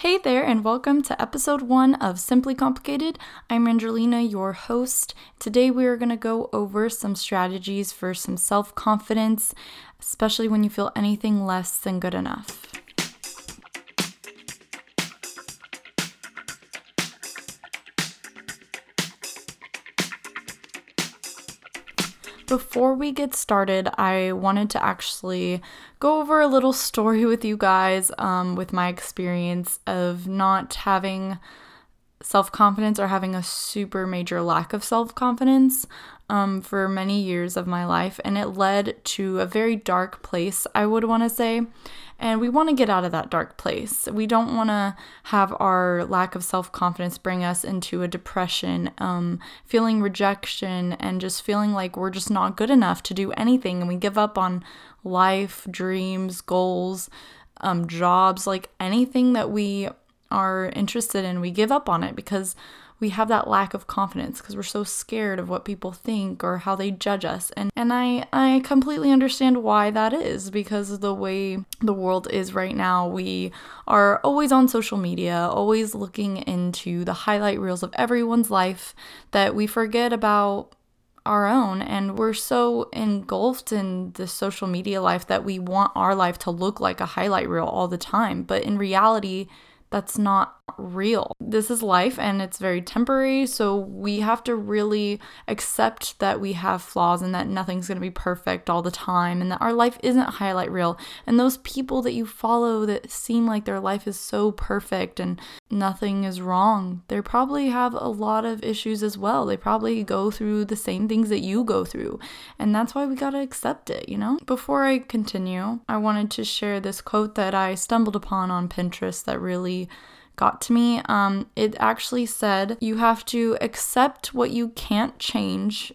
Hey there, and welcome to episode one of Simply Complicated. I'm Angelina, your host. Today, we are going to go over some strategies for some self confidence, especially when you feel anything less than good enough. Before we get started, I wanted to actually go over a little story with you guys um, with my experience of not having self confidence or having a super major lack of self confidence um, for many years of my life. And it led to a very dark place, I would want to say. And we want to get out of that dark place. We don't want to have our lack of self confidence bring us into a depression, um, feeling rejection, and just feeling like we're just not good enough to do anything. And we give up on life, dreams, goals, um, jobs, like anything that we are interested in, we give up on it because we have that lack of confidence because we're so scared of what people think or how they judge us. And and I I completely understand why that is because the way the world is right now. We are always on social media, always looking into the highlight reels of everyone's life that we forget about our own and we're so engulfed in the social media life that we want our life to look like a highlight reel all the time but in reality that's not real. This is life and it's very temporary, so we have to really accept that we have flaws and that nothing's going to be perfect all the time and that our life isn't highlight reel. And those people that you follow that seem like their life is so perfect and nothing is wrong, they probably have a lot of issues as well. They probably go through the same things that you go through. And that's why we got to accept it, you know? Before I continue, I wanted to share this quote that I stumbled upon on Pinterest that really got to me. Um, it actually said you have to accept what you can't change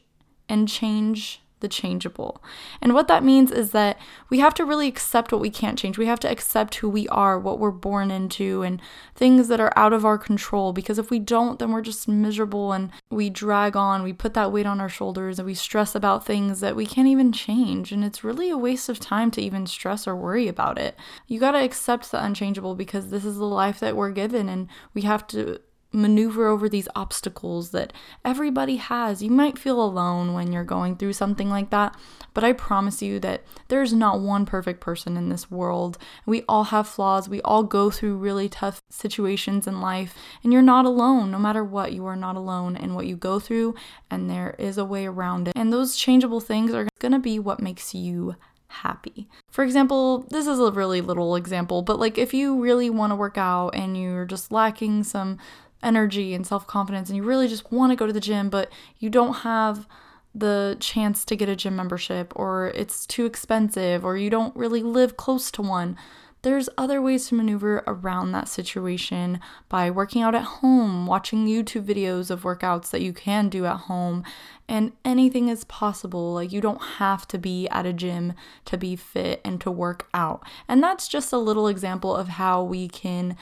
and change the changeable. And what that means is that we have to really accept what we can't change. We have to accept who we are, what we're born into, and things that are out of our control. Because if we don't, then we're just miserable and we drag on. We put that weight on our shoulders and we stress about things that we can't even change. And it's really a waste of time to even stress or worry about it. You got to accept the unchangeable because this is the life that we're given, and we have to maneuver over these obstacles that everybody has. You might feel alone when you're going through something like that, but I promise you that there's not one perfect person in this world. We all have flaws. We all go through really tough situations in life, and you're not alone. No matter what, you are not alone in what you go through, and there is a way around it. And those changeable things are going to be what makes you happy. For example, this is a really little example, but like if you really want to work out and you're just lacking some energy and self confidence and you really just want to go to the gym, but you don't have the chance to get a gym membership or it's too expensive or you don't really live close to one. There's other ways to maneuver around that situation by working out at home, watching YouTube videos of workouts that you can do at home, and anything is possible. Like, you don't have to be at a gym to be fit and to work out. And that's just a little example of how we can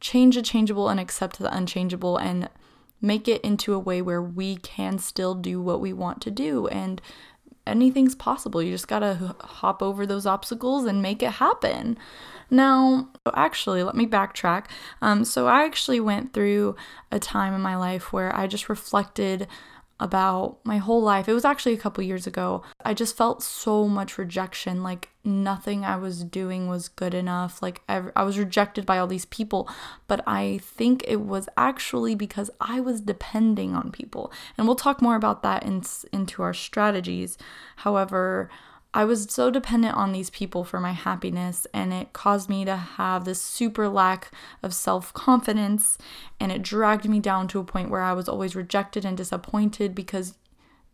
change the changeable and accept the unchangeable and make it into a way where we can still do what we want to do. And anything's possible. You just got to hop over those obstacles and make it happen. Now actually let me backtrack. Um, so i actually went through a time in my life where i just reflected about my whole life. It was actually a couple years ago. I just felt so much rejection. Like nothing I was doing was good enough. Like I, was rejected by all these people. But I think it was actually because I was depending on people. And we'll talk more about that in, into our strategies. However, I was so dependent on these people for my happiness, and it caused me to have this super lack of self confidence. And it dragged me down to a point where I was always rejected and disappointed because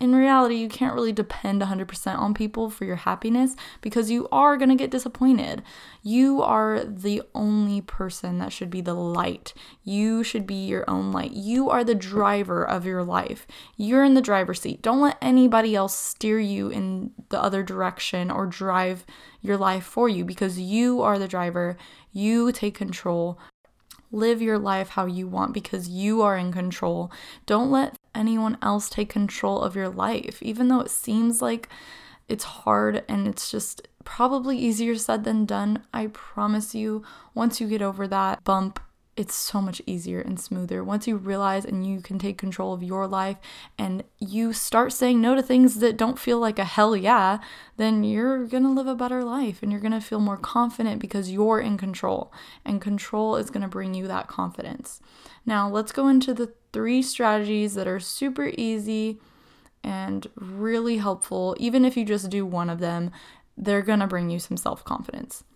in reality, you can't really depend 100% on people for your happiness because you are going to get disappointed. You are the only person that should be the light. You should be your own light. You are the driver of your life. You're in the driver's seat. Don't let anybody else steer you in the other direction or drive your life for you because you are the driver. You take control. Live your life how you want because you are in control. Don't let anyone else take control of your life, even though it seems like it's hard and it's just probably easier said than done. I promise you, once you get over that bump it's so much easier and smoother. Once you realize and you can take control of your life and you start saying no to things that don't feel like a hell yeah then you're to live a better life and you're to feel more confident because you're in control and control is to bring you that confidence. Now let's go into the three strategies that are super easy and really helpful. Even if you just do one of them they're to bring you some self-confidence. Now,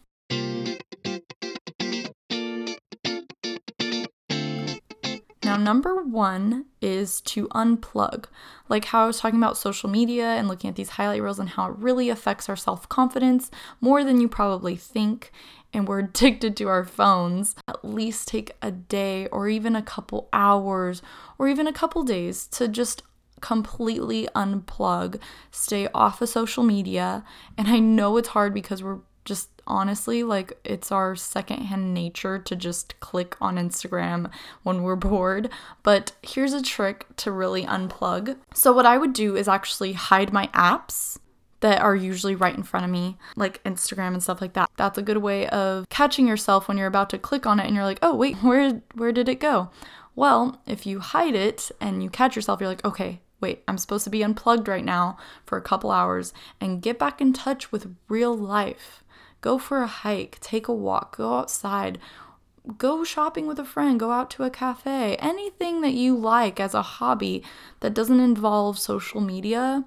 number one is to unplug. Like how I was talking about social media and looking at these highlight reels and how it really affects our self confidence more than you probably think. And we're addicted to our phones. At least take a day or even a couple hours or even a couple days to just completely unplug, stay off of social media. And I know it's hard because we're just honestly like it's our secondhand nature to just click on Instagram when we're bored. But here's a trick to really unplug. So, what I would do is actually hide my apps that are usually right in front of me, like Instagram and stuff like that. That's a good way of catching yourself when you're about to click on it and you're like, "Oh, wait, where where did it go?" Well, if you hide it and you catch yourself, you're like, "Okay, wait, I'm supposed to be unplugged right now for a couple hours and get back in touch with real life." Go for a hike, take a walk, go outside, go shopping with a friend, go out to a cafe, anything that you like as a hobby that doesn't involve social media.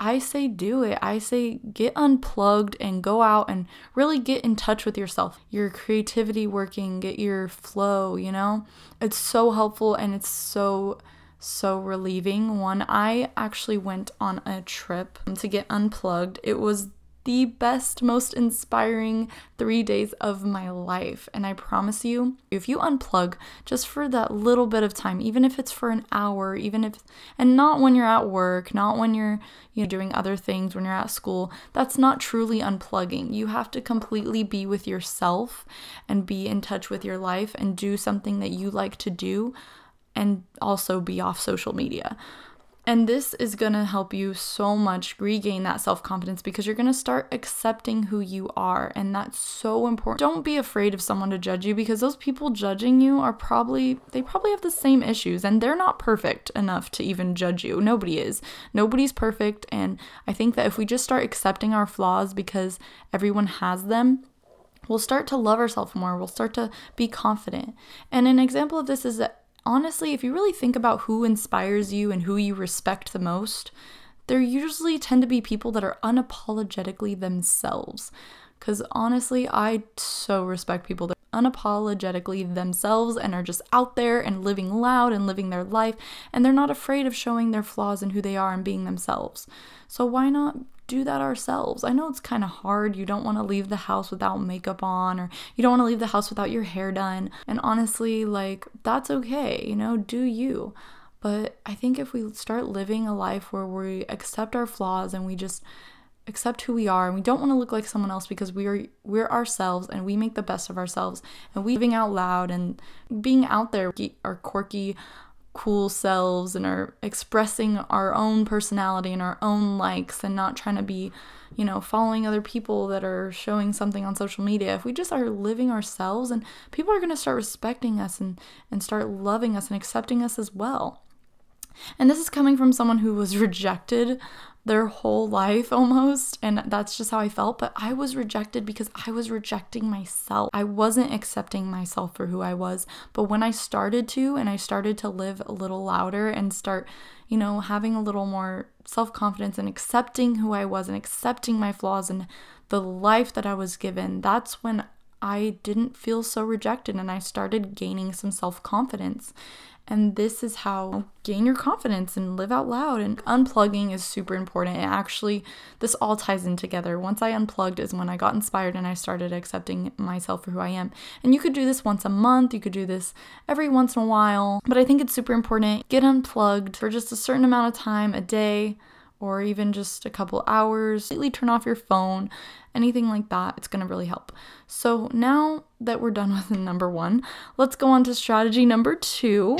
I say do it. I say get unplugged and go out and really get in touch with yourself, your creativity working, get your flow, you know? It's so helpful and it's so so relieving. When I actually went on a trip to get unplugged, it was the best, most inspiring three days of my life. And I promise you, if you unplug just for that little bit of time, even if it's for an hour, even if, and not when you're at work, not when you're, you know, doing other things, when you're at school, that's not truly unplugging. You have to completely be with yourself and be in touch with your life and do something that you like to do and also be off social media. And this is going to help you so much regain that self confidence because you're going to start accepting who you are. And that's so important. Don't be afraid of someone to judge you because those people judging you are probably, they probably have the same issues and they're not perfect enough to even judge you. Nobody is. Nobody's perfect. And I think that if we just start accepting our flaws because everyone has them, we'll start to love ourselves more. We'll start to be confident. And an example of this is that honestly, if you really think about who inspires you and who you respect the most, there usually tend to be people that are unapologetically themselves. Because honestly, I so respect people unapologetically themselves and are just out there and living loud and living their life, and they're not afraid of showing their flaws and who they are and being themselves. So, why not do that ourselves. I know it's kind of hard. You don't want to leave the house without makeup on, or you don't want to leave the house without your hair done. And honestly, like, that's okay, you know, do you. But I think if we start living a life where we accept our flaws and we just accept who we are and we don't want to look like someone else because we are we're ourselves and we make the best of ourselves and we living out loud and being out there our quirky cool selves and are expressing our own personality and our own likes and not trying to be, you know, following other people that are showing something on social media. If we just are living ourselves and people are going to start respecting us and and start loving us and accepting us as well. And this is coming from someone who was rejected their whole life almost. And that's just how I felt. But I was rejected because I was rejecting myself. I wasn't accepting myself for who I was. But when I started to, and I started to live a little louder and start, you know, having a little more self confidence and accepting who I was and accepting my flaws and the life that I was given, that's when I didn't feel so rejected and I started gaining some self confidence. And this is how gain your confidence and live out loud. And unplugging is super important. And actually, this all ties in together. Once I unplugged is when I got inspired and I started accepting myself for who I am. And you could do this once a month, you could do this every once in a while. But I think it's super important. Get unplugged for just a certain amount of time a day or even just a couple hours. Completely turn off your phone, anything like that. It's going to really help. So now that we're done with number one, let's go on to strategy number two.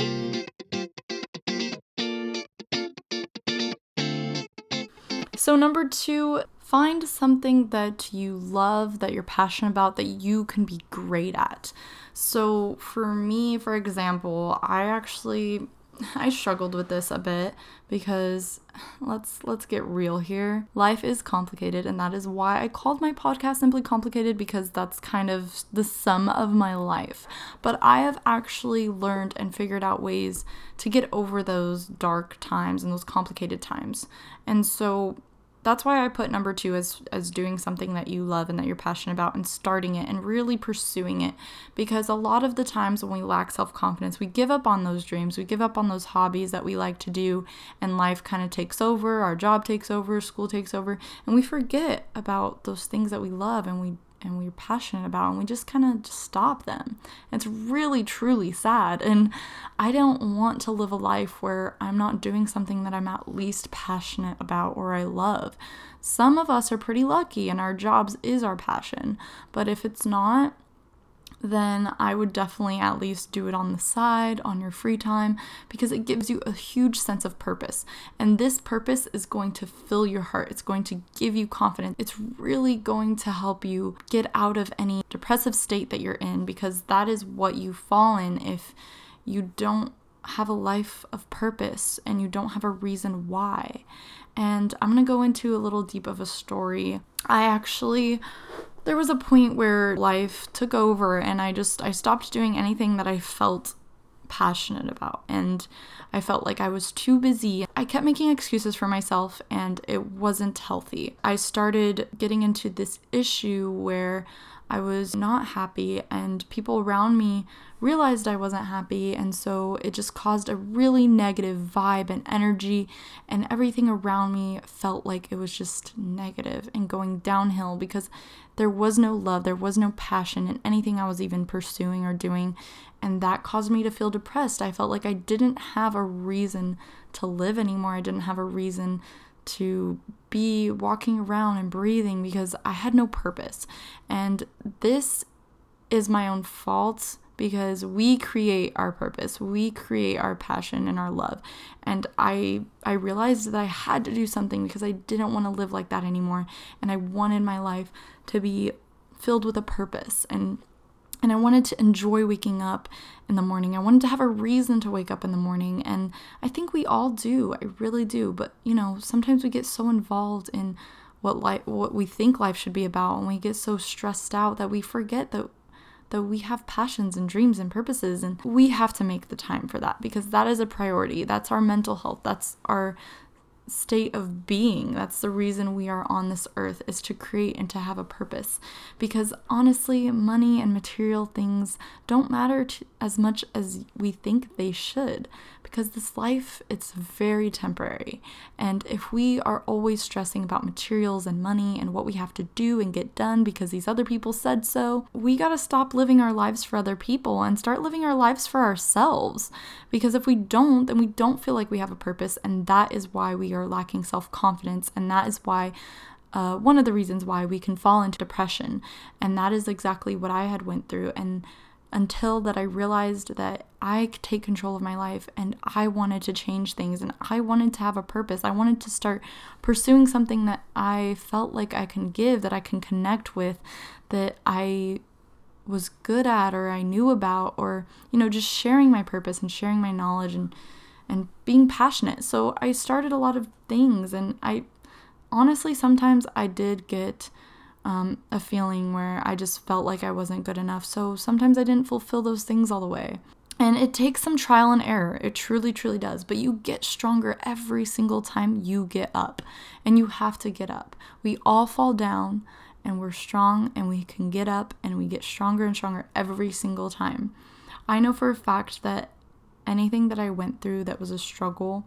So, number two, find something that you love, that you're passionate about, that you can be great at. So, for me, for example, I actually I struggled with this a bit because let's let's get real here. Life is complicated and that is why I called my podcast simply complicated because that's kind of the sum of my life. But I have actually learned and figured out ways to get over those dark times and those complicated times. And so that's why I put number two as as doing something that you love and that you're passionate about and starting it and really pursuing it. Because a lot of the times when we lack self confidence, we give up on those dreams, we give up on those hobbies that we like to do, and life kind of takes over, our job takes over, school takes over, and we forget about those things that we love and we and we're passionate about and we just kind of stop them. It's really truly sad and I don't want to live a life where I'm not doing something that I'm at least passionate about or I love. Some of us are pretty lucky and our jobs is our passion, but if it's not, then I would definitely at least do it on the side, on your free time, because it gives you a huge sense of purpose. And this purpose is going to fill your heart, it's going to give you confidence. It's really going to help you get out of any depressive state that you're in, because that is what you fall in if you don't have a life of purpose and you don't have a reason why. And I'm going to go into a little deep of a story. I actually there was a point where life took over and I just I stopped doing anything that I felt passionate about and I felt like I was too busy. I kept making excuses for myself and it wasn't healthy. I started getting into this issue where I was not happy, and people around me realized I wasn't happy, and so it just caused a really negative vibe and energy, and everything around me felt like it was just negative and going downhill because there was no love, there was no passion in anything I was even pursuing or doing, and that caused me to feel depressed. I felt like I didn't have a reason to live anymore, I didn't have a reason to be walking around and breathing because I had no purpose. And this is my own fault because we create our purpose. We create our passion and our love. And I I realized that I had to do something because I didn't want to live like that anymore and I wanted my life to be filled with a purpose and and I wanted to enjoy waking up in the morning. I wanted to have a reason to wake up in the morning. And I think we all do. I really do. But, you know, sometimes we get so involved in what life what we think life should be about and we get so stressed out that we forget that that we have passions and dreams and purposes and we have to make the time for that because that is a priority. That's our mental health. That's our state of being. That's the reason we are on this earth is to create and to have a purpose. Because honestly, money and material things don't matter to, as much as we think they should because this life it's very temporary. And if we are always stressing about materials and money and what we have to do and get done because these other people said so, we got to stop living our lives for other people and start living our lives for ourselves. Because if we don't, then we don't feel like we have a purpose and that is why we are lacking self-confidence and that is why uh, one of the reasons why we can fall into depression and that is exactly what i had went through and until that I realized that I could take control of my life and I wanted to change things and I wanted to have a purpose. I wanted to start pursuing something that I felt like I can give, that I can connect with, that I was good at or I knew about or you know just sharing my purpose and sharing my knowledge and and being passionate. So I started a lot of things and I honestly sometimes I did get um, a feeling where I just felt like I wasn't good enough. So sometimes I didn't fulfill those things all the way. And it takes some trial and error. It truly, truly does. But you get stronger every single time you get up. And you have to get up. We all fall down and we're strong and we can get up and we get stronger and stronger every single time. I know for a fact that anything that I went through that was a struggle,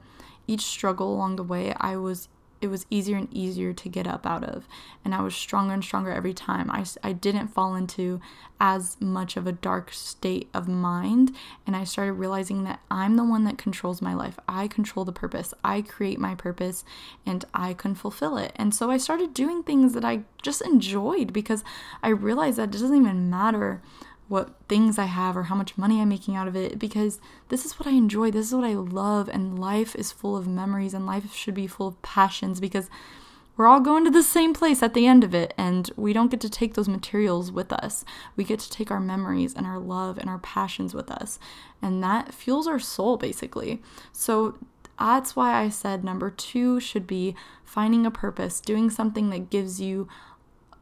each struggle along the way, I was it was easier and easier to get up out of. And i was stronger and stronger every time. I, I didn't fall into as much of a dark state of mind and i started realizing that i'm the one that controls my life. I control the purpose. I create my purpose and i can fulfill it. And so i started doing things that i just enjoyed because i realized that it doesn't even matter what things I have or how much money I'm making out of it because this is what I enjoy. This is what I love. And life is full of memories and life should be full of passions because we're all going to the same place at the end of it, and we don't get to take those materials with us. We get to take our memories and our love and our passions with us, and that fuels our soul basically. So that's why I said number two should be finding a purpose, doing something that gives you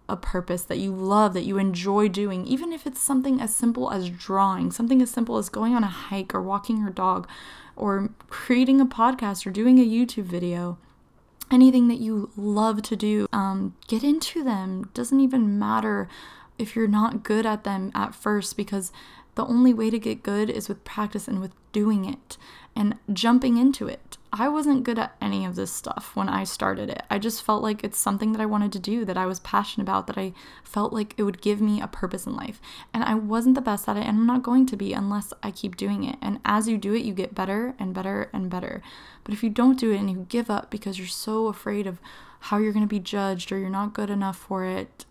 a purpose that you love, that you enjoy doing, even if it's something as simple as drawing, something as simple as going on a hike or walking your dog or creating a podcast or doing a YouTube video. Anything that you love to do, um, get into them. Doesn't even matter if you're not good at them at first because the only way to get good is with practice and with doing it and jumping into it. I wasn't good at any of this stuff when I started it. I just felt like it's something that I wanted to do, that I was passionate about, that I felt like it would give me a purpose in life. And I wasn't the best at it, and I'm not going to be unless I keep doing it. And as you do it, you get better and better and better. But if you don't do it and you give up because you're so afraid of how you're going to be judged or you're not good enough for it,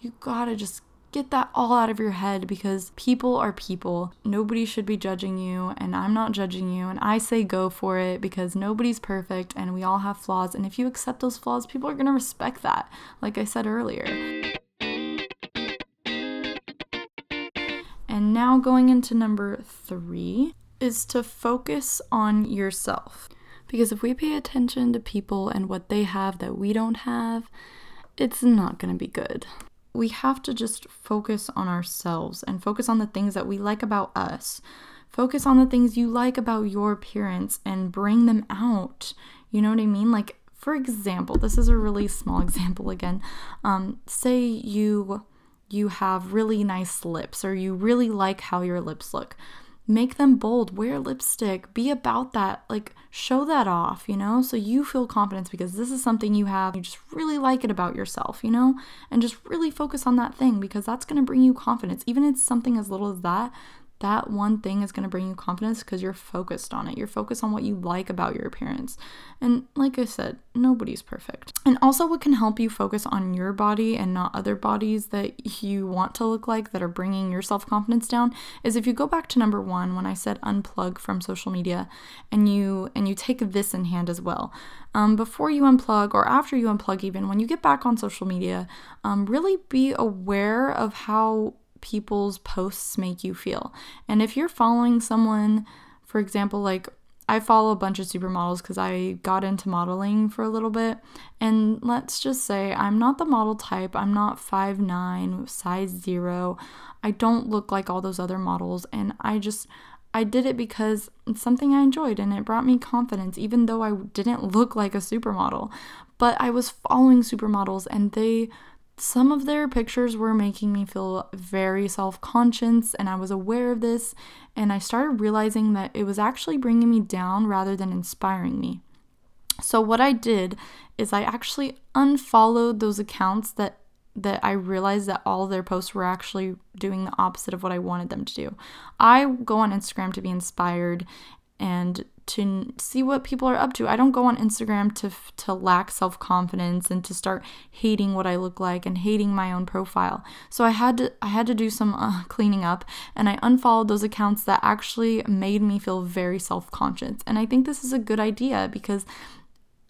you gotta just get that all out of your head because people are people. Nobody should be judging you, and I'm not judging you. And I say go for it because nobody's perfect and we all have flaws. And if you accept those flaws, people are going to respect that, like I said earlier. And now going into number three is to focus on yourself. Because if we pay attention to people and what they have that we don't have, it's not going to be good we have to just focus on ourselves and focus on the things that we like about us. Focus on the things you like about your appearance and bring them out. You know what I mean? Like, for example, this is a really small example again. Um, say you you have really nice lips or you really like how your lips look make them bold wear lipstick be about that like show that off you know? So you feel confidence because this is something you have you just really like it about yourself you know? And just really focus on that thing because that's going to bring you confidence even if it's something as little as that that one thing is going to bring you confidence because you're focused on it. You're focused on what you like about your appearance. And like I said, nobody's perfect. And also, what can help you focus on your body and not other bodies that you want to look like that are bringing your self confidence down is if you go back to number one when I said unplug from social media, and you and you take this in hand as well. Um, before you unplug or after you unplug, even when you get back on social media, um, really be aware of how people's posts make you feel. And if you're following someone, for example, like I follow a bunch of supermodels because I got into modeling for a little bit. And let's just say I'm not the model type. I'm not five nine, size zero. I don't look like all those other models. And I just, I did it because it's something I enjoyed and it brought me confidence, even though I didn't look like a supermodel. But I was following supermodels and they some of their pictures were making me feel very self conscious, and I was aware of this. And I started realizing that it was actually bringing me down rather than inspiring me. So, what I did is I actually unfollowed those accounts that that I realized that all their posts were actually doing the opposite of what I wanted them to do. I go on Instagram to be inspired and to see what people are up to. I don't go on Instagram to to lack self-confidence and to start hating what I look like and hating my own profile. So I had to I had to do some uh, cleaning up and I unfollowed those accounts that actually made me feel very self-conscious. And I think this is a good idea because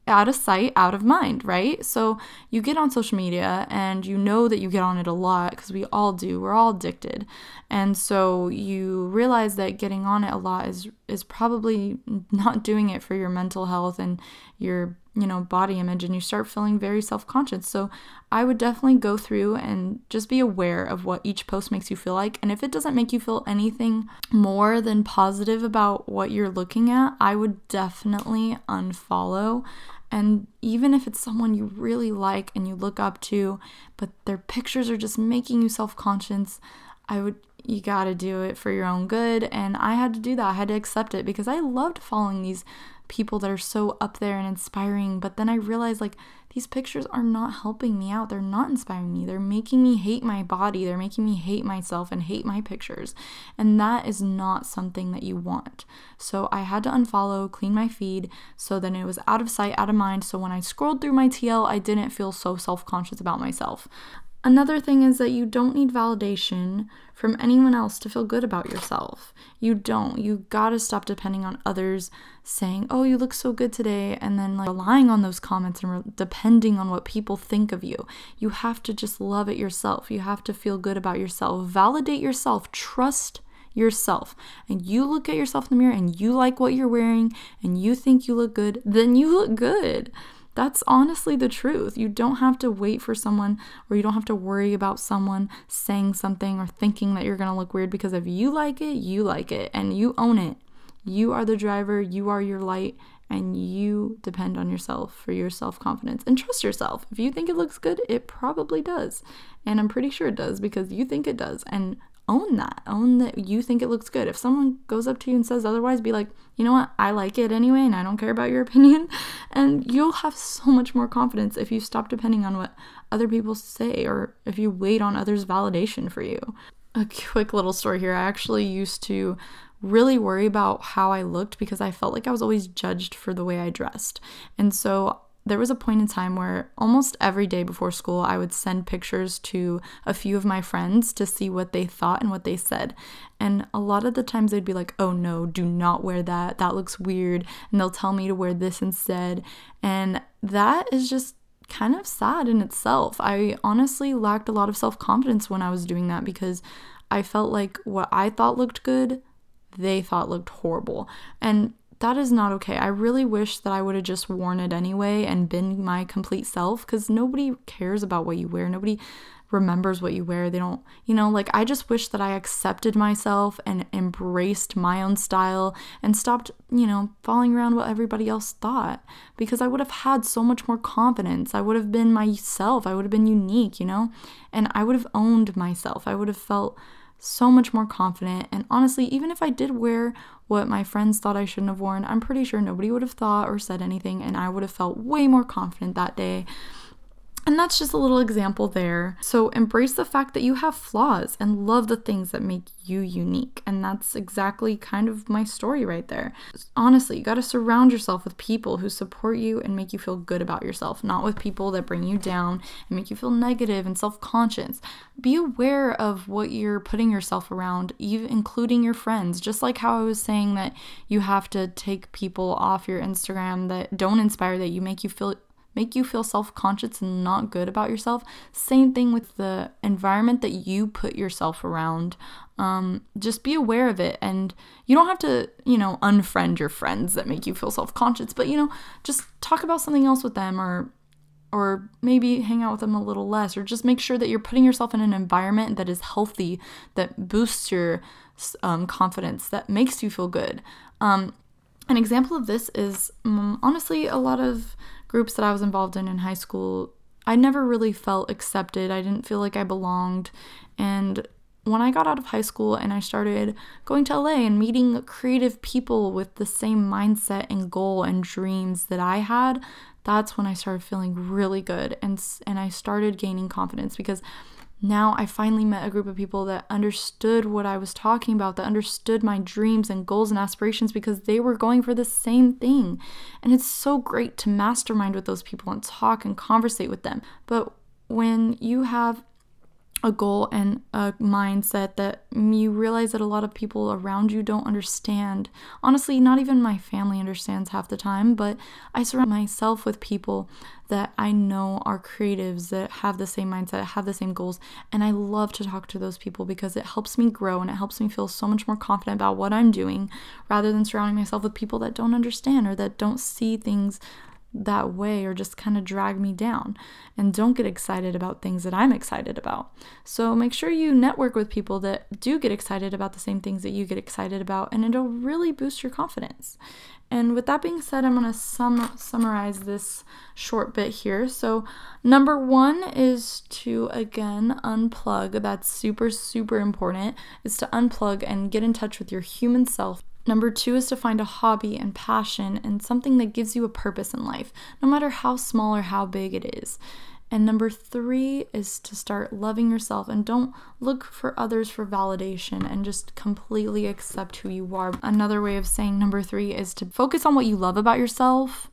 out of sight, out of mind, right? So you get on social media and you know that you get on it a lot because we all do. We're all addicted. And so you realize that getting on it a lot is is probably not doing it for your mental health and your, you know, body image and you start feeling very self-conscious. So I would definitely go through and just be aware of what each post makes you feel like. And if it doesn't make you feel anything more than positive about what you're looking at, I would definitely unfollow and even if it's someone you really like and you look up to, but their pictures are just making you self conscious, I would, you gotta do it for your own good. And I had to do that. I had to accept it because I loved following these people that are so up there and inspiring. But then I realized, like, these pictures are not helping me out. They're not inspiring me. They're making me hate my body. They're making me hate myself and hate my pictures. And that is not something that you want. So I had to unfollow, clean my feed so then it was out of sight, out of mind. So when I scrolled through my TL, I didn't feel so self conscious about myself. Another thing is that you don't need validation from anyone else to feel good about yourself. You don't. You gotta stop depending on others saying, oh, you look so good today, and then like relying on those comments and re- depending on what people think of you. You have to just love it yourself. You have to feel good about yourself. Validate yourself. Trust yourself and you look at yourself in the mirror and you like what you're wearing and you think you look good, then you look good. That's honestly the truth. You don't have to wait for someone or you don't have to worry about someone saying something or thinking that you're going to look weird because if you like it, you like it and you own it. You are the driver, you are your light, and you depend on yourself for your self confidence and trust yourself. If you think it looks good, it probably does. And I'm pretty sure it does because you think it does. And own that. Own that you think it looks good. If someone goes up to you and says otherwise, be like, you know what, I like it anyway, and I don't care about your opinion. And you'll have so much more confidence if you stop depending on what other people say or if you wait on others' validation for you. A quick little story here. I actually used to really worry about how I looked because I felt like I was always judged for the way I dressed. And so there was a point in time where almost every day before school, I would send pictures to a few of my friends to see what they thought and what they said. And a lot of the times they'd be like, oh no, do not wear that. That looks weird. And they'll tell me to wear this instead. And that is just kind of sad in itself. I honestly lacked a lot of self confidence when I was doing that because I felt like what I thought looked good, they thought looked horrible. And that is not okay. I really wish that I would have just worn it anyway and been my complete self because nobody cares about what you wear. Nobody remembers what you wear. They don't, you know, like I just wish that I accepted myself and embraced my own style and stopped, you know, following around what everybody else thought because I would have had so much more confidence. I would have been myself. I would have been unique, you know, and I would have owned myself. I would have felt so much more confident. And honestly, even if I did wear what my friends thought I shouldn't have worn, I'm pretty sure nobody would have thought or said anything, and I would have felt way more confident that day. And that's just a little example there. So embrace the fact that you have flaws and love the things that make you unique. And that's exactly kind of my story right there. Honestly, you got to surround yourself with people who support you and make you feel good about yourself, not with people that bring you down and make you feel negative and self conscious. Be aware of what you're putting yourself around, even including your friends. Just like how I was saying that you have to take people off your Instagram that don't inspire that you make you feel make you feel self conscious and not good about yourself. Same thing with the environment that you put yourself around. Um, just be aware of it. And you don't have to, you know, unfriend your friends that make you feel self conscious, but, you know, just talk about something else with them or or maybe hang out with them a little less or just make sure that you're putting yourself in an environment that is healthy that boosts your um, confidence that makes you feel good um, an example of this is um, honestly a lot of groups that I was involved in in high school, I never really felt accepted. I didn't feel like I belonged. And when I got out of high school and I started going to LA and meeting creative people with the same mindset and goal and dreams that I had, that's when I started feeling really good and and I started gaining confidence because now I finally met a group of people that understood what I was talking about, that understood my dreams and goals and aspirations because they were going for the same thing. And it's so great to mastermind with those people and talk and conversate with them. But when you have a goal and a mindset that you realize that a lot of people around you don't understand. Honestly, not even my family understands half the time, but I surround myself with people that I know are creatives that have the same mindset, have the same goals, and I love to talk to those people because it helps me grow and it helps me feel so much more confident about what I'm doing rather than surrounding myself with people that don't understand or that don't see things that way or just kind of drag me down and don't get excited about things that I'm excited about. So make sure you network with people that do get excited about the same things that you get excited about and it'll really boost your confidence. And with that being said, I'm going to sum summarize this short bit here. So, number 1 is to again unplug. That's super super important. Is to unplug and get in touch with your human self Number two is to find a hobby and passion and something that gives you a purpose in life, no matter how small or how big it is. And number three is to start loving yourself and don't look for others for validation and just completely accept who you are. Another way of saying number three is to focus on what you love about yourself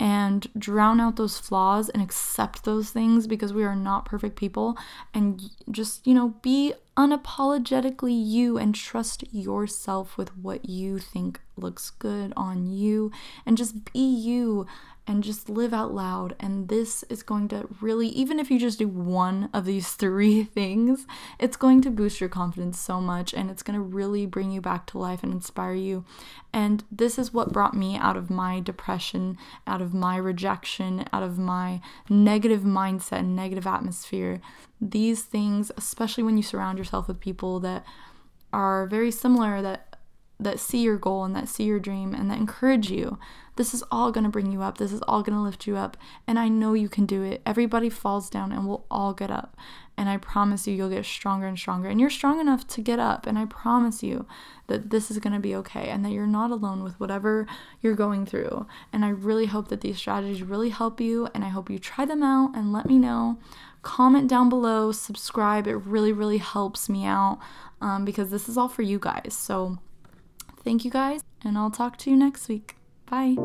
and drown out those flaws and accept those things because we are not perfect people and just, you know, be unapologetically you and trust yourself with what you think looks good on you and just be you and just live out loud. And this is going to really, even if you just do one of these three things, it's going to boost your confidence so much and it's going to really bring you back to life and inspire you. And this is what brought me out of my depression, out of my rejection, out of my negative mindset and negative atmosphere. These things, especially when you surround yourself with people that are very similar, that that see your goal and that see your dream and that encourage you. This is all going to bring you up. This is all going to lift you up. And I know you can do it. Everybody falls down and we'll all get up. And I promise you, you'll get stronger and stronger. And you're strong enough to get up. And I promise you that this is going to be okay and that you're not alone with whatever you're going through. And I really hope that these strategies really help you. And I hope you try them out and let me know. Comment down below, subscribe. It really, really helps me out um, because this is all for you guys. So, Thank you guys, and I'll talk to you next week. Bye.